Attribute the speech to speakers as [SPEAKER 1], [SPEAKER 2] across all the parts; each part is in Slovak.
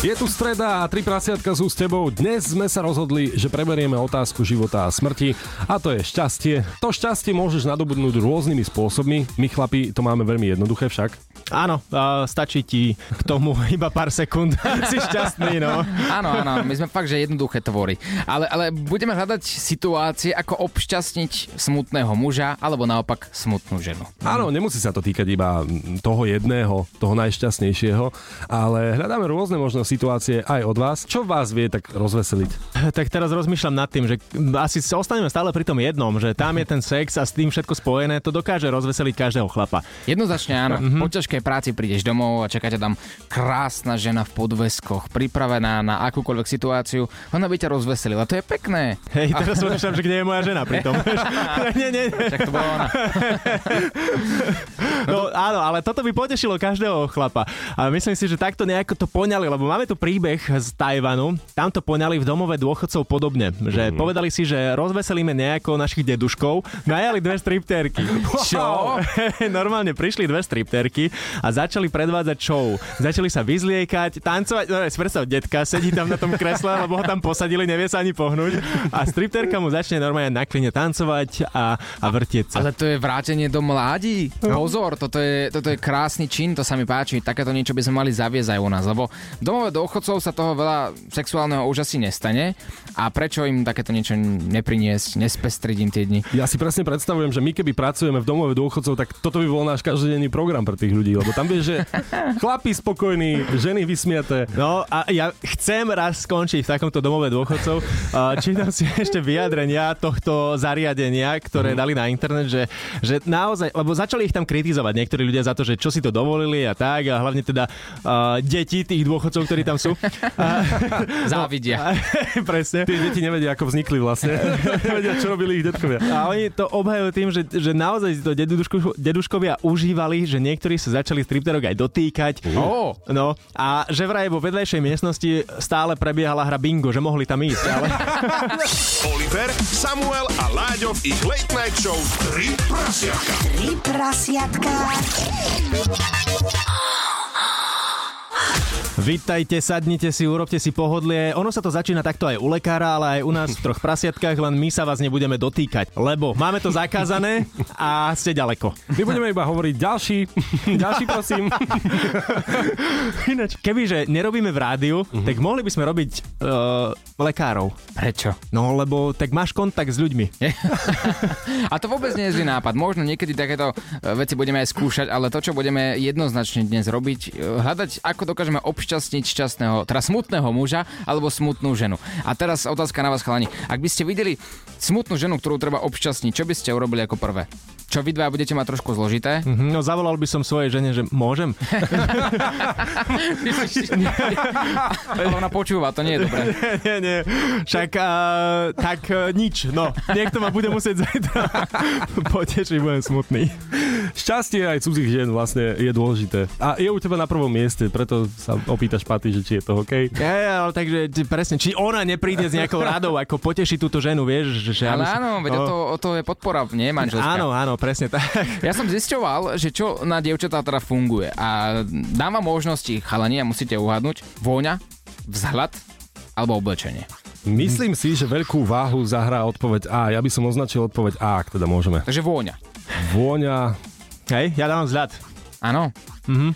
[SPEAKER 1] Je tu streda a tri prasiatka sú s tebou. Dnes sme sa rozhodli, že preberieme otázku života a smrti a to je šťastie. To šťastie môžeš nadobudnúť rôznymi spôsobmi. My chlapi to máme veľmi jednoduché však.
[SPEAKER 2] Áno, uh, stačí ti k tomu iba pár sekúnd. si šťastný, no.
[SPEAKER 3] Áno, áno, my sme fakt, že jednoduché tvory. Ale, ale budeme hľadať situácie, ako obšťastniť smutného muža alebo naopak smutnú ženu.
[SPEAKER 1] Áno, nemusí sa to týkať iba toho jedného, toho najšťastnejšieho, ale hľadáme rôzne možno situácie aj od vás. Čo vás vie tak rozveseliť?
[SPEAKER 2] Tak teraz rozmýšľam nad tým, že asi sa ostaneme stále pri tom jednom, že tam je ten sex a s tým všetko spojené, to dokáže rozveseliť každého chlapa.
[SPEAKER 3] Jednoznačne áno. Mm-hmm. Po ťažkej práci prídeš domov a čakáte tam krásna žena v podveskoch, pripravená na akúkoľvek situáciu. Ona by ťa rozveselila. To je pekné.
[SPEAKER 2] Hej, teraz a... rozmýšľam, že kde je moja žena pri tom. nie, nie, nie.
[SPEAKER 3] Tak to bola ona.
[SPEAKER 2] no, áno, ale toto by potešilo každého chlapa. A myslím si, že takto nejako to poňali, lebo máme máme tu príbeh z Tajvanu. Tam to poňali v domove dôchodcov podobne. Že mm. povedali si, že rozveselíme nejako našich deduškov. Najali dve stripterky.
[SPEAKER 3] Čo?
[SPEAKER 2] Normálne prišli dve stripterky a začali predvádzať show. Začali sa vyzliekať, tancovať. No, predstav, detka sedí tam na tom kresle, lebo ho tam posadili, nevie sa ani pohnúť. A stripterka mu začne normálne na kline tancovať a, a vrtieť sa.
[SPEAKER 3] Ale to je vrátenie do mladí. No. Pozor, toto je, toto je krásny čin, to sa mi páči. Takéto niečo by sme mali zaviesť aj u nás, lebo domové dôchodcov sa toho veľa sexuálneho už asi nestane a prečo im takéto niečo nepriniesť, nespestriť im tie dni?
[SPEAKER 1] Ja si presne predstavujem, že my keby pracujeme v domove dôchodcov, tak toto by bol náš každodenný program pre tých ľudí, lebo tam vieš, že chlapi spokojní, ženy vysmiaté.
[SPEAKER 2] No a ja chcem raz skončiť v takomto domove dôchodcov. Čítam si ešte vyjadrenia tohto zariadenia, ktoré mm. dali na internet, že, že naozaj, lebo začali ich tam kritizovať niektorí ľudia za to, že čo si to dovolili a tak, a hlavne teda uh, deti tých dôchodcov, ktorí tam sú.
[SPEAKER 3] Závidia.
[SPEAKER 2] Presne.
[SPEAKER 1] Tie deti nevedia, ako vznikli vlastne. nevedia, čo robili ich detkovia.
[SPEAKER 2] A oni to obhajujú tým, že, že naozaj si to deduško, deduškovia užívali, že niektorí sa začali stripterok aj dotýkať.
[SPEAKER 3] Oh.
[SPEAKER 2] No, a že vraj vo vedľajšej miestnosti stále prebiehala hra bingo, že mohli tam ísť. Ale...
[SPEAKER 4] Oliver, Samuel a Láďo v ich Late Night Show 3 prasiatka. 3 prasiatka.
[SPEAKER 2] Vítajte, sadnite si, urobte si pohodlie. Ono sa to začína takto aj u lekára, ale aj u nás v troch prasiatkách, len my sa vás nebudeme dotýkať, lebo máme to zakázané a ste ďaleko.
[SPEAKER 1] My budeme iba hovoriť ďalší, ďalší prosím.
[SPEAKER 2] Ináč, kebyže nerobíme v rádiu, uh-huh. tak mohli by sme robiť uh, lekárov.
[SPEAKER 3] Prečo?
[SPEAKER 2] No, lebo tak máš kontakt s ľuďmi.
[SPEAKER 3] a to vôbec nie je zlý nápad. Možno niekedy takéto e, veci budeme aj skúšať, ale to, čo budeme jednoznačne dnes robiť, e, hľadať, ako dokážeme obš- obšťastniť šťastného, teda smutného muža alebo smutnú ženu. A teraz otázka na vás, chalani. Ak by ste videli smutnú ženu, ktorú treba obšťastniť, čo by ste urobili ako prvé? Čo vy dva budete mať trošku zložité?
[SPEAKER 2] Mm-hmm, no zavolal by som svojej žene, že môžem.
[SPEAKER 3] Ale ona počúva, to nie je dobré.
[SPEAKER 2] nie, nie. Však uh, tak uh, nič. No, niekto ma bude musieť zajtra potešiť, budem smutný.
[SPEAKER 1] Šťastie aj cudzích žien vlastne je dôležité. A je u teba na prvom mieste, preto sa opýtaš Paty, že či je to OK.
[SPEAKER 2] Ja, ale takže presne, či ona nepríde s nejakou radou, ako potešiť túto ženu, vieš? Že,
[SPEAKER 3] ale áno, veď o to, o to je podpora, nie manželská.
[SPEAKER 2] Áno, áno, presne tak.
[SPEAKER 3] Ja som zisťoval, že čo na dievčatá teda funguje a dávam možnosti chalani a musíte uhádnuť. Vôňa, vzhľad alebo oblečenie.
[SPEAKER 1] Myslím si, že veľkú váhu zahrá odpoveď A. Ja by som označil odpoveď A, ak teda môžeme.
[SPEAKER 3] Takže vôňa.
[SPEAKER 1] Vôňa.
[SPEAKER 2] Hej, ja dávam vzhľad.
[SPEAKER 3] Áno.
[SPEAKER 2] Mhm.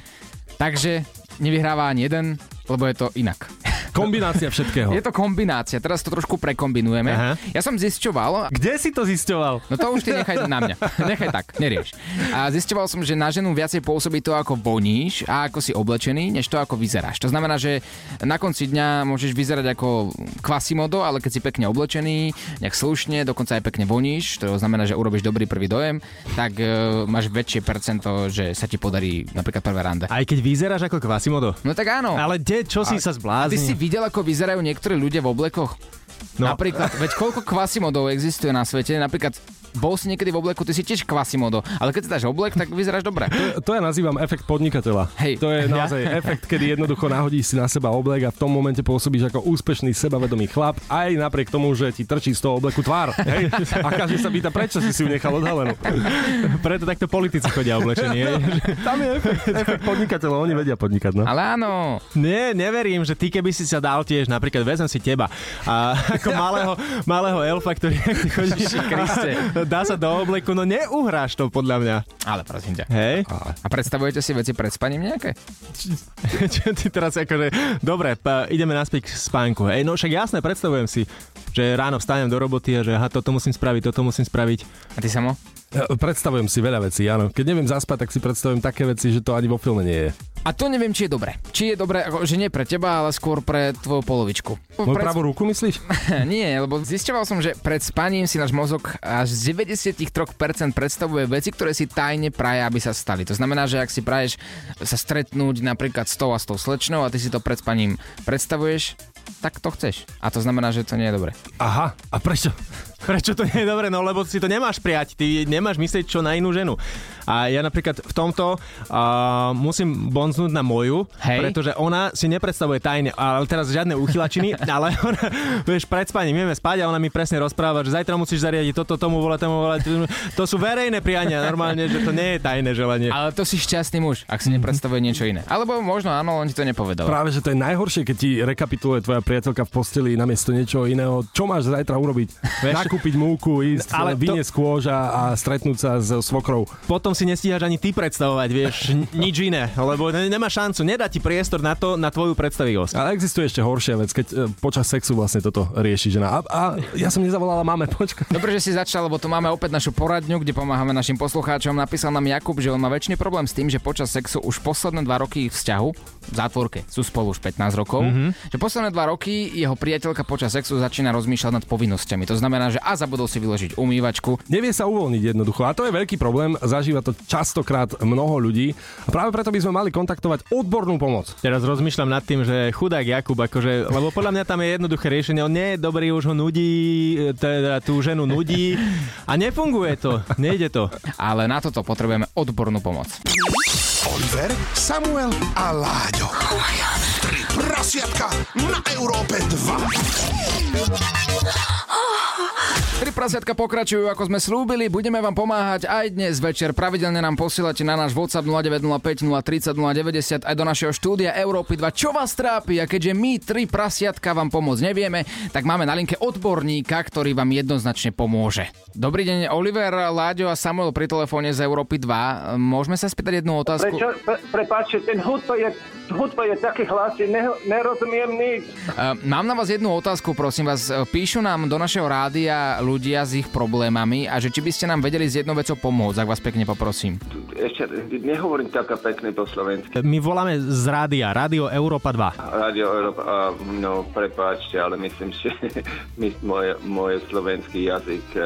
[SPEAKER 3] Takže nevyhráva ani jeden, lebo je to inak.
[SPEAKER 1] Kombinácia všetkého.
[SPEAKER 3] Je to kombinácia, teraz to trošku prekombinujeme. Aha. Ja som zisťoval...
[SPEAKER 2] Kde si to zisťoval?
[SPEAKER 3] No to už ty nechaj na mňa. Nechaj tak, nerieš. A zisťoval som, že na ženu viacej pôsobí to, ako voníš a ako si oblečený, než to, ako vyzeráš. To znamená, že na konci dňa môžeš vyzerať ako kvasimodo, ale keď si pekne oblečený, nejak slušne, dokonca aj pekne voníš, to znamená, že urobíš dobrý prvý dojem, tak e, máš väčšie percento, že sa ti podarí napríklad prvé rande.
[SPEAKER 2] Aj keď vyzeráš ako kvasimodo?
[SPEAKER 3] No tak áno.
[SPEAKER 2] Ale kde, čo si a sa zbláznil?
[SPEAKER 3] Ty si videl, ako vyzerajú niektorí ľudia v oblekoch? No. Napríklad, veď koľko kvasimodov existuje na svete, napríklad bol si niekedy v obleku, ty si tiež kvasimodo, ale keď si dáš oblek, tak vyzeráš dobre.
[SPEAKER 1] To ja nazývam efekt podnikateľa.
[SPEAKER 3] Hej.
[SPEAKER 1] To je naozaj efekt, kedy jednoducho nahodíš si na seba oblek a v tom momente pôsobíš ako úspešný sebavedomý chlap, aj napriek tomu, že ti trčí z toho obleku tvár. Hej? A každý sa pýta, prečo si si ju nechal odhalenú.
[SPEAKER 2] Preto takto politici chodia oblečení. hej.
[SPEAKER 1] Tam je efekt, efekt podnikateľa, oni vedia podnikať. No.
[SPEAKER 3] Ale áno,
[SPEAKER 2] Nie, neverím, že ty keby si sa dal tiež, napríklad vezem si teba a ako malého, malého elfa, ktorý
[SPEAKER 3] Kriste.
[SPEAKER 2] dá sa do obleku, no neuhráš to podľa mňa.
[SPEAKER 3] ale prosím ťa.
[SPEAKER 2] Hej?
[SPEAKER 3] A predstavujete si veci pred spaním nejaké?
[SPEAKER 2] Čo ty teraz akože... Dobre, pa, ideme naspäť k spánku. Hej, no však jasné, predstavujem si, že ráno vstanem do roboty a že aha, toto musím spraviť, toto musím spraviť.
[SPEAKER 3] A ty samo?
[SPEAKER 1] Ja Predstavujem si veľa vecí, áno. Keď neviem zaspať, tak si predstavujem také veci, že to ani vo filme nie je.
[SPEAKER 3] A to neviem, či je dobré. Či je dobré, ako, že nie pre teba, ale skôr pre tvoju polovičku.
[SPEAKER 1] Moju
[SPEAKER 3] Pred-
[SPEAKER 1] pravú ruku myslíš?
[SPEAKER 3] Nie, lebo zisťoval som, že pred spaním si náš mozog až z 93% predstavuje veci, ktoré si tajne praje, aby sa stali. To znamená, že ak si praješ sa stretnúť napríklad s tou a s tou slečnou a ty si to pred spaním predstavuješ, tak to chceš. A to znamená, že to nie je dobre.
[SPEAKER 1] Aha, a prečo?
[SPEAKER 2] Prečo to nie je dobre? No lebo si to nemáš prijať, ty nemáš myslieť čo na inú ženu. A ja napríklad v tomto uh, musím bonznúť na moju,
[SPEAKER 3] Hej.
[SPEAKER 2] pretože ona si nepredstavuje tajne, ale teraz žiadne uchylačiny, ale ona, vieš, pred spaním vieme spať a ona mi presne rozpráva, že zajtra musíš zariadiť toto, tomu volať, tomu volať. To sú verejné priania, normálne, že to nie je tajné želanie.
[SPEAKER 3] Ale to si šťastný muž, ak si nepredstavuje niečo iné. Alebo možno áno, on ti to nepovedal.
[SPEAKER 1] Práve, že to je najhoršie, keď ti rekapituluje tvoja priateľka v posteli namiesto niečoho iného. Čo máš zajtra urobiť? Nakúpiť múku, ísť,
[SPEAKER 2] Ale
[SPEAKER 1] ale
[SPEAKER 2] to-
[SPEAKER 1] vyniesť kôž a, a stretnúť sa s svokrou.
[SPEAKER 2] Potom si nestíhaš ani ty predstavovať, vieš, nič iné, lebo ne, nemá šancu, nedá ti priestor na to, na tvoju predstavivosť.
[SPEAKER 1] Ale existuje ešte horšia vec, keď e, počas sexu vlastne toto rieši žena. A, a ja som nezavolala máme, počkaj.
[SPEAKER 3] Dobre, že si začal, lebo tu máme opäť našu poradňu, kde pomáhame našim poslucháčom. Napísal nám Jakub, že on má väčší problém s tým, že počas sexu už posledné dva roky vzťahu, v zátvorke, sú spolu už 15 rokov, mm-hmm. že posledné dva roky jeho priateľka počas sexu začína rozmýšľať nad povinnosťami. To znamená, že a zabudol si vyložiť umývačku.
[SPEAKER 1] Nevie sa uvoľniť jednoducho. A to je veľký problém, zažíva to častokrát mnoho ľudí. A práve preto by sme mali kontaktovať odbornú pomoc.
[SPEAKER 2] Teraz rozmýšľam nad tým, že chudák Jakub, akože, lebo podľa mňa tam je jednoduché riešenie, on nie je dobrý, už ho nudí, teda tú ženu nudí a nefunguje to, nejde to.
[SPEAKER 3] Ale na toto potrebujeme odbornú pomoc.
[SPEAKER 4] Oliver, Samuel a Láďo. Tri prasiatka na Európe 2.
[SPEAKER 3] Tri prasiatka pokračujú, ako sme slúbili. Budeme vám pomáhať aj dnes večer. Pravidelne nám posielate na náš WhatsApp 0905 030 090 aj do našeho štúdia Európy 2. Čo vás trápi? A keďže my tri prasiatka vám pomôcť nevieme, tak máme na linke odborníka, ktorý vám jednoznačne pomôže. Dobrý deň, Oliver, Láďo a Samuel pri telefóne z Európy 2. Môžeme sa spýtať jednu otázku?
[SPEAKER 5] Prečo, pre, prepáčte, ten hudba je, hudba je taký hlasný, ne, nerozumiem nič.
[SPEAKER 3] Uh, mám na vás jednu otázku, prosím vás. Uh, Píšu nám do našeho rádia ľudia s ich problémami a že či by ste nám vedeli s jednou vecou pomôcť, ak vás pekne poprosím.
[SPEAKER 5] Ešte nehovorím taká pekne po slovensky.
[SPEAKER 2] My voláme z rádia, Rádio Európa 2.
[SPEAKER 5] Radio Európa, a, no prepáčte, ale myslím, že my, moje, moje slovenský jazyk e,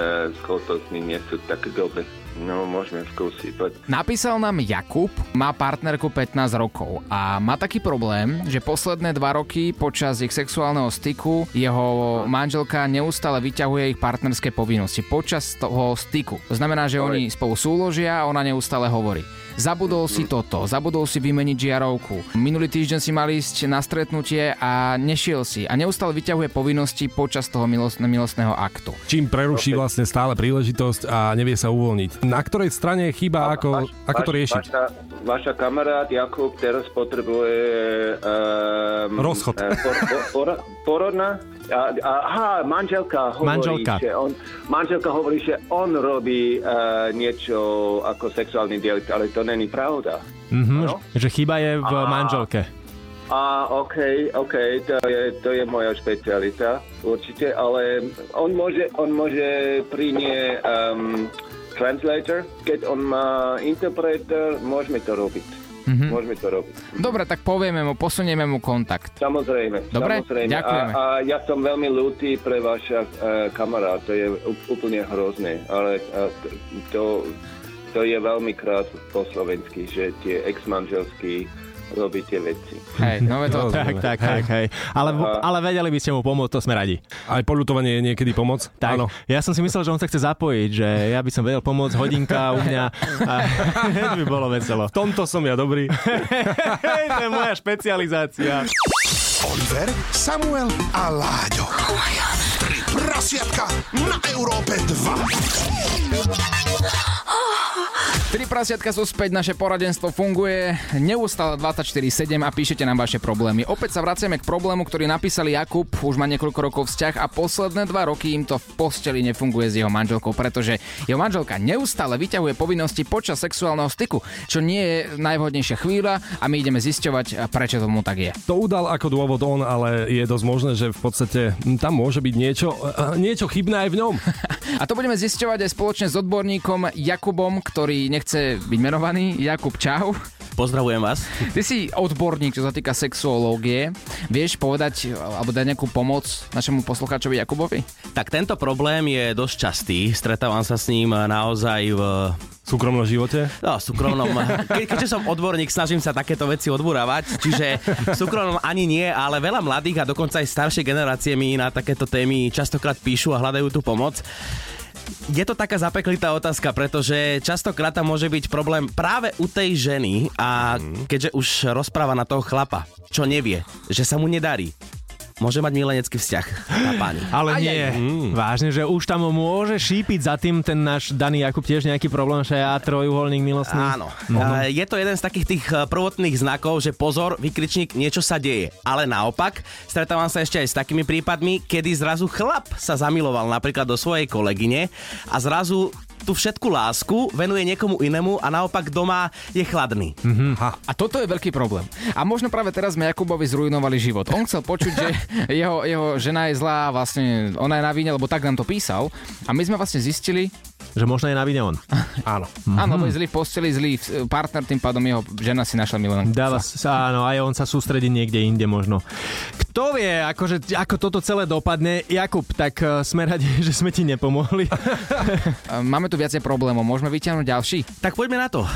[SPEAKER 5] schopnosti nie sú tak dobre. No, môžeme skúsiť.
[SPEAKER 3] Napísal nám Jakub, má partnerku 15 rokov a má taký problém, že posledné dva roky počas ich sexuálneho styku jeho manželka neustále vyťahuje ich partnerské povinnosti počas toho styku. To znamená, že oni spolu súložia a ona neustále hovorí. Zabudol si toto, zabudol si vymeniť žiarovku. Minulý týždeň si mal ísť na stretnutie a nešiel si a neustále vyťahuje povinnosti počas toho milost- milostného aktu.
[SPEAKER 1] Čím preruší vlastne stále príležitosť a nevie sa uvoľniť. Na ktorej strane chýba, ako, ako to riešiť?
[SPEAKER 5] Vaša, vaša kamarát Jakub teraz potrebuje... Um,
[SPEAKER 1] Rozchod.
[SPEAKER 5] por, por, por, porodná? Aha, manželka hovorí,
[SPEAKER 2] Manželka.
[SPEAKER 5] Že on, manželka hovorí, že on robí uh, niečo ako sexuálny delikt, ale to není pravda.
[SPEAKER 2] Mhm,
[SPEAKER 5] Áno.
[SPEAKER 2] že chyba je v manželke.
[SPEAKER 5] A OK, OK, to je, to je moja špecialita, určite, ale on môže, on môže priniesť um, translator, keď on má interpreter, môžeme to robiť. Mm-hmm. Môžeme to robiť.
[SPEAKER 3] Dobre, tak povieme mu, posunieme mu kontakt.
[SPEAKER 5] Samozrejme.
[SPEAKER 3] Dobre,
[SPEAKER 5] samozrejme.
[SPEAKER 3] ďakujeme.
[SPEAKER 5] A, a ja som veľmi ľúty pre vaša uh, kamarát, to je úplne hrozné, ale uh, to, to je veľmi krát po slovensky, že tie ex-manželskí robiť tie veci.
[SPEAKER 3] Hej, no to...
[SPEAKER 2] Tak, tak, tak, hej. Ale, ale vedeli by ste mu pomôcť, to sme radi.
[SPEAKER 1] Aj poľutovanie je niekedy pomoc?
[SPEAKER 2] Tak,
[SPEAKER 1] Áno.
[SPEAKER 2] ja som si myslel, že on sa chce zapojiť, že ja by som vedel pomôcť hodinka u mňa a by bolo veselo.
[SPEAKER 1] V tomto som ja dobrý.
[SPEAKER 2] Hej, to je moja špecializácia.
[SPEAKER 4] Oliver, Samuel a Láďo. Tri prasiatka na Európe 2.
[SPEAKER 3] Tri prasiatka sú späť, naše poradenstvo funguje neustále 24-7 a píšete nám vaše problémy. Opäť sa vraciame k problému, ktorý napísali Jakub, už má niekoľko rokov vzťah a posledné dva roky im to v posteli nefunguje s jeho manželkou, pretože jeho manželka neustále vyťahuje povinnosti počas sexuálneho styku, čo nie je najvhodnejšia chvíľa a my ideme zisťovať, prečo tomu tak je.
[SPEAKER 1] To udal ako dôvod on, ale je dosť možné, že v podstate tam môže byť niečo, eh, niečo chybné aj v ňom.
[SPEAKER 3] A to budeme zisťovať aj spoločne s odborníkom Jakubom, ktorý nechce byť menovaný. Jakub, čau.
[SPEAKER 6] Pozdravujem vás.
[SPEAKER 3] Ty si odborník, čo sa týka sexuológie. Vieš povedať alebo dať nejakú pomoc našemu poslucháčovi Jakubovi?
[SPEAKER 6] Tak tento problém je dosť častý. Stretávam sa s ním naozaj v
[SPEAKER 1] V súkromnom živote?
[SPEAKER 6] No, súkromnom. Ke, keďže som odborník, snažím sa takéto veci odburávať, čiže v súkromnom ani nie, ale veľa mladých a dokonca aj staršie generácie mi na takéto témy častokrát píšu a hľadajú tú pomoc. Je to taká zapeklitá otázka, pretože častokrát tam môže byť problém práve u tej ženy a keďže už rozpráva na toho chlapa, čo nevie, že sa mu nedarí, môže mať milenecký vzťah na páni.
[SPEAKER 2] Ale nie, vážne, že už tam môže šípiť za tým ten náš daný Jakub tiež nejaký problém, že ja trojuholník milostný.
[SPEAKER 6] Áno. E, Je to jeden z takých tých e, prvotných znakov, že pozor, vykričník, niečo sa deje. Ale naopak, stretávam sa ešte aj s takými prípadmi, kedy zrazu chlap sa zamiloval napríklad do svojej kolegyne a zrazu tú všetku lásku venuje niekomu inému a naopak doma je chladný.
[SPEAKER 3] A toto je veľký problém. A možno práve teraz sme Jakubovi zrujnovali život. On chcel počuť, že jeho, jeho žena je zlá, vlastne ona je na víne, lebo tak nám to písal. A my sme vlastne zistili,
[SPEAKER 2] Že možno je na vine on.
[SPEAKER 1] Áno.
[SPEAKER 3] áno, lebo je zlý v posteli, zlý v- partner, tým pádom jeho žena si našla milenku.
[SPEAKER 2] Dáva sa, áno, aj on sa sústredí niekde inde možno. Kto vie, akože, ako toto celé dopadne? Jakub, tak eh, sme radi, že sme ti nepomohli.
[SPEAKER 3] Máme tu viacej problémov, môžeme vyťahnuť ďalší?
[SPEAKER 6] Tak poďme na to.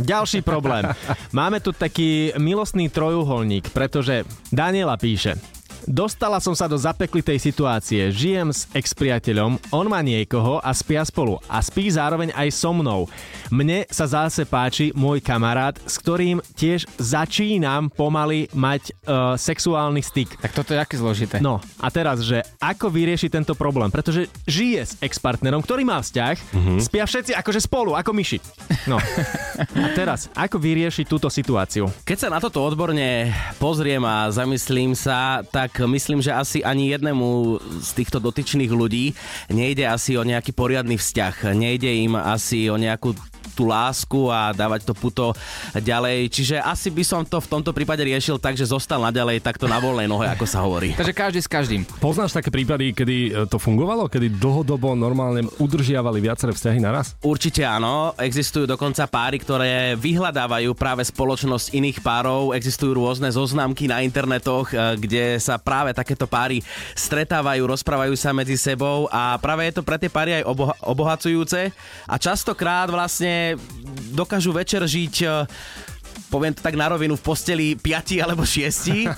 [SPEAKER 2] Ďalší problém. Máme tu taký milostný trojuholník, pretože Daniela píše. Dostala som sa do zapeklitej situácie. Žijem s ex-priateľom, on má niekoho a spia spolu. A spí zároveň aj so mnou. Mne sa zase páči môj kamarát, s ktorým tiež začínam pomaly mať uh, sexuálny styk.
[SPEAKER 3] Tak toto je aké zložité.
[SPEAKER 2] No a teraz, že ako vyriešiť tento problém? Pretože žije s ex-partnerom, ktorý má vzťah, uh-huh. spia všetci akože spolu, ako myši. No. A teraz, ako vyriešiť túto situáciu?
[SPEAKER 6] Keď sa na toto odborne pozriem a zamyslím sa, tak myslím, že asi ani jednému z týchto dotyčných ľudí nejde asi o nejaký poriadny vzťah. Nejde im asi o nejakú tú lásku a dávať to puto ďalej. Čiže asi by som to v tomto prípade riešil tak, že zostal naďalej takto na voľnej nohe, ako sa hovorí.
[SPEAKER 3] Takže každý s každým.
[SPEAKER 1] Poznáš také prípady, kedy e, to fungovalo? Kedy dlhodobo normálne udržiavali viaceré vzťahy naraz?
[SPEAKER 6] Určite áno, existujú dokonca páry, ktoré vyhľadávajú práve spoločnosť iných párov, existujú rôzne zoznamky na internetoch, eh, kde sa práve takéto páry stretávajú, rozprávajú sa medzi sebou a práve je to pre tie páry aj oboha- obohacujúce a častokrát vlastne dokážu večer žiť eh, poviem to tak na rovinu, v posteli 5 alebo 6,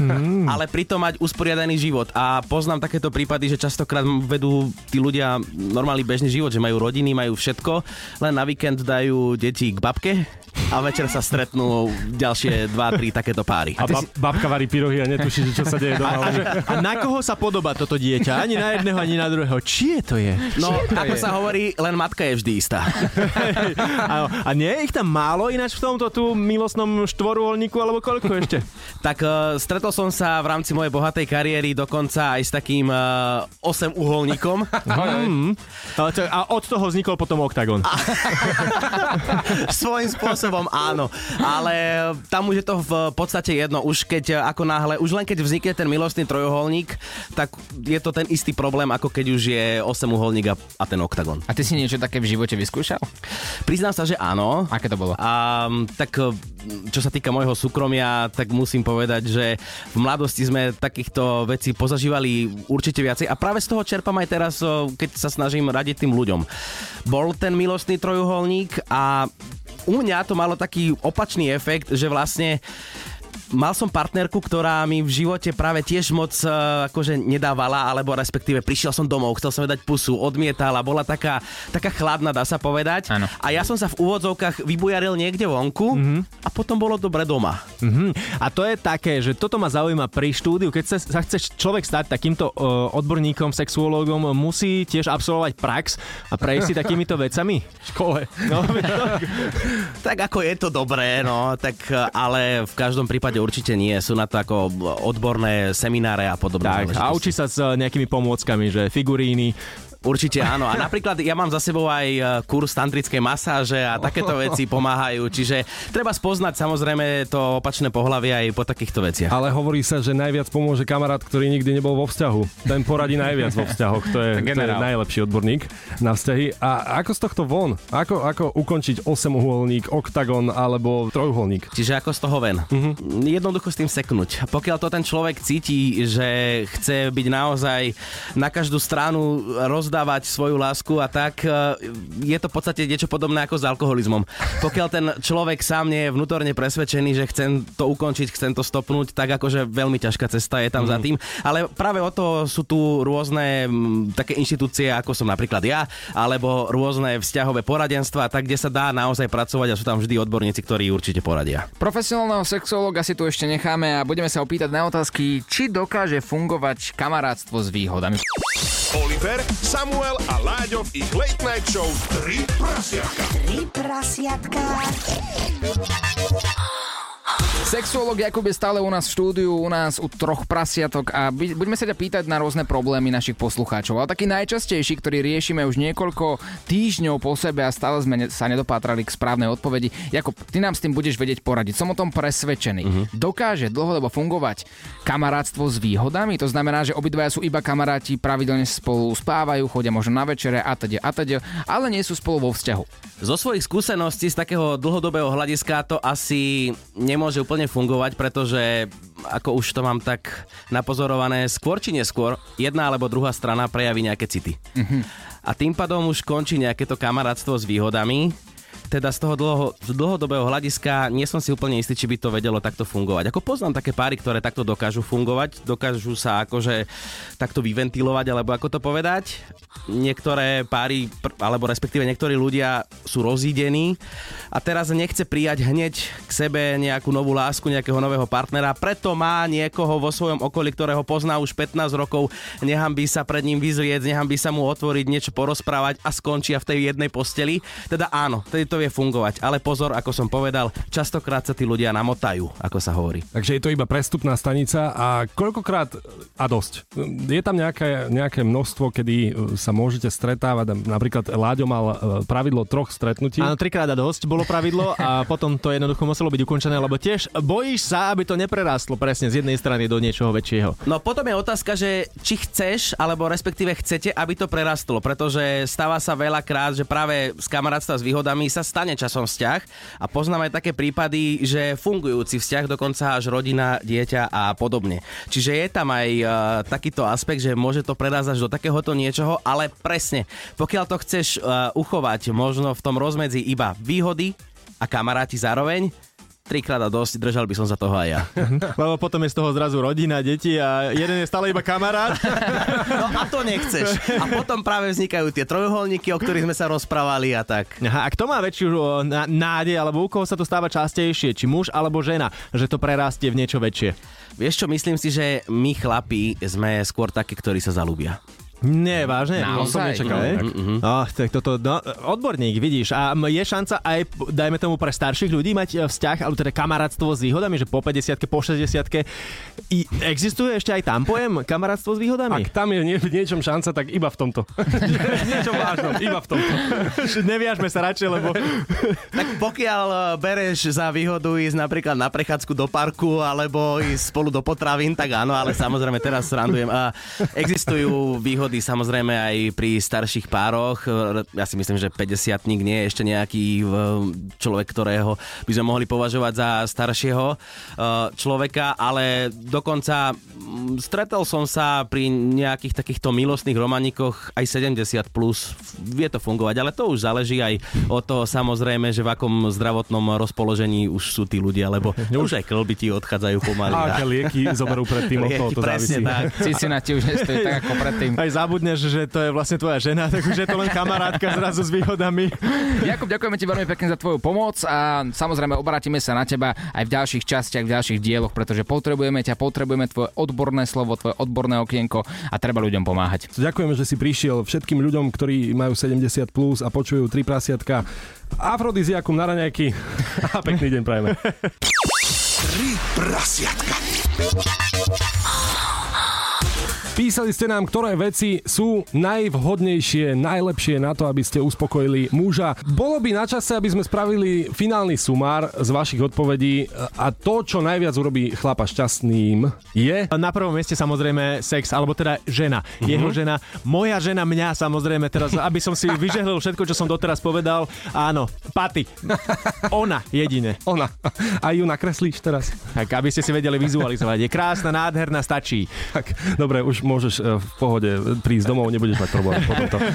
[SPEAKER 6] ale pritom mať usporiadaný život. A poznám takéto prípady, že častokrát vedú tí ľudia normálny bežný život, že majú rodiny, majú všetko, len na víkend dajú deti k babke a večer sa stretnú ďalšie 2-3 takéto páry.
[SPEAKER 1] A bab, babka varí pyrohy a netuší, že čo sa deje doma.
[SPEAKER 2] A, že, a na koho sa podobá toto dieťa? Ani na jedného, ani na druhého. Čie to je?
[SPEAKER 6] No, ako sa hovorí, len matka je vždy istá.
[SPEAKER 2] A, a nie je ich tam málo ináč v tomto tu milostnom štvoruholníku, alebo koľko ešte?
[SPEAKER 6] Tak uh, stretol som sa v rámci mojej bohatej kariéry dokonca aj s takým uh, 8 uholníkom.
[SPEAKER 2] Mm. To, a od toho vznikol potom oktagon.
[SPEAKER 6] Svojím spôsobom áno, ale tam už je to v podstate jedno. Už keď eh, ako náhle, už len keď vznikne ten milostný trojuholník, tak je to ten istý problém, ako keď už je 8 uholník a, a ten oktagon.
[SPEAKER 3] A ty si niečo také v živote vyskúšal?
[SPEAKER 6] Priznám sa, že áno.
[SPEAKER 3] Aké to bolo?
[SPEAKER 6] A tak eh, čo sa týka môjho súkromia, tak musím povedať, že v mladosti sme takýchto vecí pozažívali určite viacej a práve z toho čerpám aj teraz, eh, keď sa snažím radiť tým ľuďom. Bol ten milostný trojuholník a u mňa to malo taký opačný efekt, že vlastne mal som partnerku, ktorá mi v živote práve tiež moc uh, akože nedávala, alebo respektíve prišiel som domov, chcel som dať pusu, odmietala, bola taká, taká chladná, dá sa povedať.
[SPEAKER 3] Áno.
[SPEAKER 6] A ja som sa v úvodzovkách vybujaril niekde vonku mm-hmm. a potom bolo dobre doma.
[SPEAKER 2] Mhm. A to je také, že toto ma zaujíma pri štúdiu, keď sa, sa chce človek stať takýmto uh, odborníkom, sexuológom, musí tiež absolvovať prax a prejsť si takýmito vecami. V škole. No,
[SPEAKER 6] Tak ako je to dobré, no, tak uh, ale v každom prípade určite nie. Sú na to ako odborné semináre a podobné.
[SPEAKER 2] tak, a učí sa s nejakými pomôckami, že figuríny.
[SPEAKER 6] Určite áno. A napríklad ja mám za sebou aj e, kurz tantrickej masáže a takéto veci pomáhajú. Čiže treba spoznať samozrejme to opačné pohlavie aj po takýchto veciach.
[SPEAKER 1] Ale hovorí sa, že najviac pomôže kamarát, ktorý nikdy nebol vo vzťahu. Ten poradí najviac vo vzťahoch. To je, to je najlepší odborník na vzťahy. A ako z tohto von? Ako, ako ukončiť 8-uholník, oktagon alebo trojuholník?
[SPEAKER 6] Čiže ako z toho ven. Uh-huh. Jednoducho s tým seknúť. Pokiaľ to ten človek cíti, že chce byť naozaj na každú stranu rozdávať svoju lásku a tak, e, je to v podstate niečo podobné ako s alkoholizmom. Pokiaľ ten človek sám nie je vnútorne presvedčený, že chcem to ukončiť, chcem to stopnúť, tak akože veľmi ťažká cesta je tam uh-huh. za tým. Ale práve o to sú tu rôzne také inštitúcie, ako som napríklad ja, alebo rôzne vzťahové poradenstva, tak kde sa dá naozaj pracovať a sú tam vždy odborníci, ktorí určite poradia.
[SPEAKER 3] Profesionálneho sexuológa si tu ešte necháme a budeme sa opýtať na otázky, či dokáže fungovať kamarátstvo s výhodami.
[SPEAKER 4] Oliver, Samuel a Láďo v ich Late Night Show 3 prasiatka.
[SPEAKER 7] Tri prasiatka.
[SPEAKER 3] Sexuolog Jakub je stále u nás v štúdiu, u nás u troch prasiatok a by- budeme sa ťa pýtať na rôzne problémy našich poslucháčov. Ale taký najčastejší, ktorý riešime už niekoľko týždňov po sebe a stále sme ne- sa nedopátrali k správnej odpovedi. Jakub, ty nám s tým budeš vedieť poradiť. Som o tom presvedčený.
[SPEAKER 6] Mhm.
[SPEAKER 3] Dokáže dlhodobo fungovať kamarátstvo s výhodami? To znamená, že obidvaja sú iba kamaráti, pravidelne spolu spávajú, chodia možno na večere a teda a teda, ale nie sú spolu vo vzťahu.
[SPEAKER 6] Zo svojich skúseností z takého dlhodobého hľadiska to asi nemôže úplne fungovať, pretože ako už to mám tak napozorované, skôr či neskôr jedna alebo druhá strana prejaví nejaké city. A tým pádom už končí nejaké to kamarátstvo s výhodami. Teda z toho dlho, z dlhodobého hľadiska nie som si úplne istý, či by to vedelo takto fungovať. Ako poznám také páry, ktoré takto dokážu fungovať, dokážu sa akože takto vyventilovať, alebo ako to povedať. Niektoré páry, alebo respektíve niektorí ľudia sú rozídení a teraz nechce prijať hneď k sebe nejakú novú lásku, nejakého nového partnera, preto má niekoho vo svojom okolí, ktorého pozná už 15 rokov, nehambí sa pred ním vyzrieť, nehambí sa mu otvoriť, niečo porozprávať a skončia v tej jednej posteli. Teda áno, tedy to vie fungovať, ale pozor, ako som povedal, častokrát sa tí ľudia namotajú, ako sa hovorí.
[SPEAKER 1] Takže je to iba prestupná stanica a koľkokrát a dosť. Je tam nejaké, nejaké množstvo, kedy e, sa môžete stretávať. Napríklad Láďo mal e, pravidlo troch stretnutí.
[SPEAKER 2] Áno, trikrát a dosť bolo pravidlo a potom to jednoducho muselo byť ukončené, lebo tiež bojíš sa, aby to neprerastlo presne z jednej strany do niečoho väčšieho.
[SPEAKER 6] No potom je otázka, že či chceš, alebo respektíve chcete, aby to prerastlo, pretože stáva sa veľakrát, že práve z kamarátstva s výhodami sa stane časom vzťah a poznáme aj také prípady, že fungujúci vzťah, dokonca až rodina, dieťa a podobne. Čiže je tam aj uh, takýto aspekt, že môže to prerásť až do takéhoto niečoho, ale presne, pokiaľ to chceš uh, uchovať možno v tom rozmedzi iba výhody a kamaráti zároveň, trikrát a dosť, držal by som sa toho aj ja.
[SPEAKER 2] Lebo potom je z toho zrazu rodina, deti a jeden je stále iba kamarát.
[SPEAKER 6] No a to nechceš. A potom práve vznikajú tie trojuholníky, o ktorých sme sa rozprávali a tak.
[SPEAKER 2] Aha, a kto má väčšiu nádej, alebo u koho sa to stáva častejšie, či muž alebo žena, že to prerastie v niečo väčšie?
[SPEAKER 6] Vieš čo, myslím si, že my chlapi sme skôr takí, ktorí sa zalúbia.
[SPEAKER 2] Nie, vážne?
[SPEAKER 3] Naozaj?
[SPEAKER 2] To som nečakal.
[SPEAKER 3] No.
[SPEAKER 2] Oh, tak toto, no, odborník, vidíš. A je šanca aj, dajme tomu, pre starších ľudí mať e, vzťah, alebo teda kamarátstvo s výhodami, že po 50 po 60 I existuje ešte aj tam pojem kamarátstvo s výhodami?
[SPEAKER 1] Ak tam je nie, v niečom šanca, tak iba v tomto. v niečom vážnom, iba v tomto.
[SPEAKER 2] Neviažme sa radšej, lebo
[SPEAKER 6] Tak pokiaľ e, bereš za výhodu ísť napríklad na prechádzku do parku alebo ísť spolu do potravín, tak áno, ale samozrejme teraz srandujem. A existujú výhody výhody samozrejme aj pri starších pároch. Ja si myslím, že 50 nie je ešte nejaký človek, ktorého by sme mohli považovať za staršieho e, človeka, ale dokonca mm, stretol som sa pri nejakých takýchto milostných romanikoch aj 70 plus. Vie to fungovať, ale to už záleží aj od toho samozrejme, že v akom zdravotnom rozpoložení už sú tí ľudia, lebo už aj klby ti odchádzajú pomaly.
[SPEAKER 1] A aké lieky zoberú predtým, od toho to
[SPEAKER 6] presne
[SPEAKER 1] závisí.
[SPEAKER 6] tak.
[SPEAKER 3] Cicina ti už nestojí tak ako predtým.
[SPEAKER 2] Aj zabudneš, že to je vlastne tvoja žena, tak už je to len kamarátka zrazu s výhodami.
[SPEAKER 3] Jakub, ďakujeme ti veľmi pekne za tvoju pomoc a samozrejme obratíme sa na teba aj v ďalších častiach, v ďalších dieloch, pretože potrebujeme ťa, potrebujeme tvoje odborné slovo, tvoje odborné okienko a treba ľuďom pomáhať.
[SPEAKER 1] Ďakujeme, že si prišiel všetkým ľuďom, ktorí majú 70 plus a počujú tri prasiatka. Afrodiziakum na raňajky a pekný deň prajeme.
[SPEAKER 4] Tri prasiatka.
[SPEAKER 1] Písali ste nám, ktoré veci sú najvhodnejšie, najlepšie na to, aby ste uspokojili muža. Bolo by na čase, aby sme spravili finálny sumár z vašich odpovedí a to, čo najviac urobí chlapa šťastným, je...
[SPEAKER 2] Na prvom mieste samozrejme sex, alebo teda žena. Jeho žena, moja žena mňa samozrejme teraz, aby som si vyžehlil všetko, čo som doteraz povedal. Áno, paty. Ona jedine.
[SPEAKER 1] Ona. A ju nakreslíš teraz?
[SPEAKER 2] Tak, aby ste si vedeli vizualizovať. Je krásna, nádherná, stačí.
[SPEAKER 1] Tak, dobre, už môžeš e, v pohode prísť domov, nebudeš mať problém.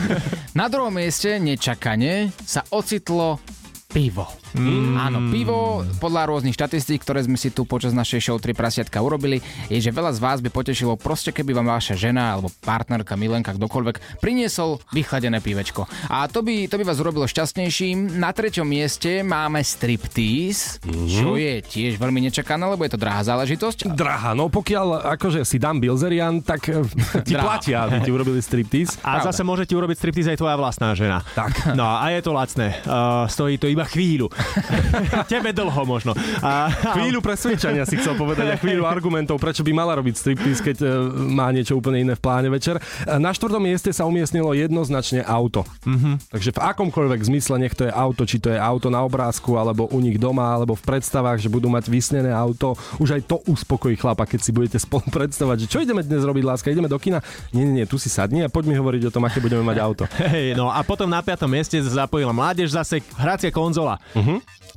[SPEAKER 3] Na druhom mieste nečakane sa ocitlo pivo. Mm. Áno, pivo podľa rôznych štatistík, ktoré sme si tu počas našej show 3 prasiatka urobili, je, že veľa z vás by potešilo proste, keby vám vaša žena alebo partnerka, milenka, kdokoľvek priniesol vychladené pivečko. A to by, to by vás urobilo šťastnejším. Na treťom mieste máme striptease, čo je tiež veľmi nečakané, lebo je to drahá záležitosť.
[SPEAKER 1] Drahá, no pokiaľ akože si Dan Bilzerian, tak e, ti
[SPEAKER 3] Drahá.
[SPEAKER 1] platia, aby ti urobili striptease.
[SPEAKER 2] A
[SPEAKER 3] Pravda.
[SPEAKER 2] zase môže ti urobiť striptease aj tvoja vlastná žena.
[SPEAKER 1] Tak.
[SPEAKER 2] No a je to lacné. Uh, stojí to iba chvíľu. Tebe dlho možno. A,
[SPEAKER 1] Chvíľu presvedčania si chcel povedať a chvíľu argumentov, prečo by mala robiť striptease, keď e, má niečo úplne iné v pláne večer. E, Na štvrtom mieste sa umiestnilo jednoznačne auto. Mm-hmm. Takže v akomkoľvek zmysle, nech to je auto, či to je auto na obrázku, alebo u nich doma, alebo v predstavách, že budú mať vysnené auto, už aj to uspokojí chlapa, keď si budete spolu predstavať, že čo ideme dnes robiť, láska, ideme do kina. Nie, nie, nie, tu si sadni a poď mi hovoriť o tom, aké budeme mať auto.
[SPEAKER 2] Hej, no a potom na piatom mieste zapojila mládež zase hracia konzola.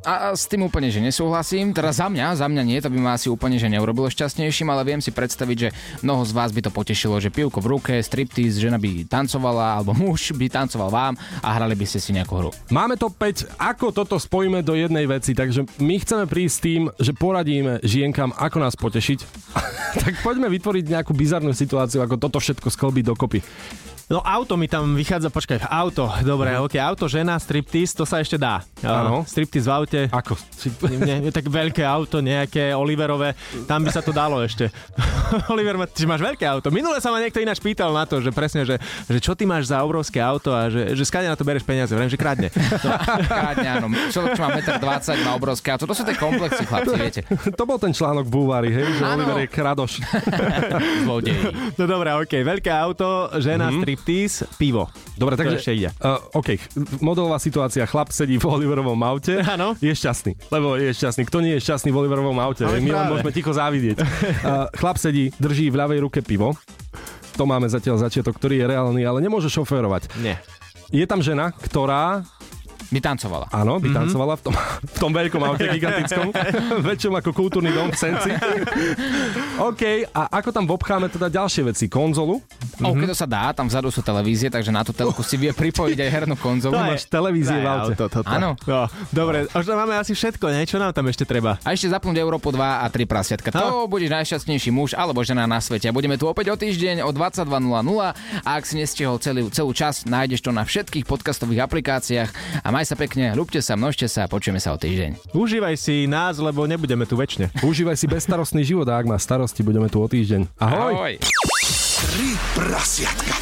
[SPEAKER 3] A a s tým úplne, že nesúhlasím. Teda za mňa, za mňa nie, to by ma asi úplne, že neurobilo šťastnejším, ale viem si predstaviť, že mnoho z vás by to potešilo, že pivko v ruke, striptease, žena by tancovala, alebo muž by tancoval vám a hrali by ste si nejakú hru.
[SPEAKER 1] Máme to 5, ako toto spojíme do jednej veci, takže my chceme prísť s tým, že poradíme žienkam, ako nás potešiť. tak poďme vytvoriť nejakú bizarnú situáciu, ako toto všetko sklbiť dokopy.
[SPEAKER 2] No auto mi tam vychádza, počkaj, auto, dobre, uh-huh. ok, auto, žena, striptease, to sa ešte dá.
[SPEAKER 1] Áno.
[SPEAKER 2] Uh, striptease v aute,
[SPEAKER 1] Ako?
[SPEAKER 2] Nie, tak veľké auto, nejaké Oliverové, tam by sa to dalo ešte. Oliver, ma- ty máš veľké auto. Minule sa ma niekto ináč pýtal na to, že presne, že, že čo ty máš za obrovské auto a že, že skade na to bereš peniaze. Vrem, že kradne.
[SPEAKER 3] Krádne, áno. Človek, čo má 1,20 m, má obrovské auto. To sú tie komplexy, chlapci, viete.
[SPEAKER 1] to bol ten článok v Búvari, hej, že
[SPEAKER 3] Áno.
[SPEAKER 1] Oliver je kradoš.
[SPEAKER 3] Zlodej.
[SPEAKER 2] No dobré, ok, veľké auto, žena, mm-hmm. Striptease, pivo.
[SPEAKER 1] Dobre, takže...
[SPEAKER 2] ešte ide.
[SPEAKER 1] Uh, OK, modelová situácia. Chlap sedí v Oliverovom aute.
[SPEAKER 2] Áno.
[SPEAKER 1] Je šťastný. Lebo je šťastný. Kto nie je šťastný v Oliverovom aute?
[SPEAKER 2] Ale
[SPEAKER 1] My len môžeme ticho závidieť. Uh, chlap sedí, drží v ľavej ruke pivo. To máme zatiaľ začiatok, ktorý je reálny, ale nemôže šoférovať.
[SPEAKER 2] Nie.
[SPEAKER 1] Je tam žena, ktorá
[SPEAKER 3] By tancovala.
[SPEAKER 1] Áno, by tancovala v tom, v tom veľkom aute gigantickom, väčšom ako kultúrny dom v Senci. OK, a ako tam obcháme teda ďalšie veci? Konzolu?
[SPEAKER 3] Mm-hmm. OK, to sa dá, tam vzadu sú televízie, takže na tú telku si vie pripojiť aj hernú konzolu.
[SPEAKER 1] máš televízie
[SPEAKER 2] to
[SPEAKER 1] v aute.
[SPEAKER 3] Áno.
[SPEAKER 2] No, dobre, už tam máme asi všetko, nie? Čo nám tam ešte treba?
[SPEAKER 3] A ešte zapnúť Európu 2 a 3 prasiatka. To budeš najšťastnejší muž alebo žena na svete. A budeme tu opäť o týždeň o 22.00 a ak si nestihol celú, celú časť, nájdeš to na všetkých podcastových aplikáciách a maj sa pekne, ľúbte sa, množte sa a počujeme sa o týždeň.
[SPEAKER 2] Užívaj si nás, lebo nebudeme tu väčšine.
[SPEAKER 1] Užívaj si bezstarostný život a ak má starosti, budeme tu o týždeň. Ahoj!
[SPEAKER 3] Ahoj.
[SPEAKER 4] Tri prasiatka.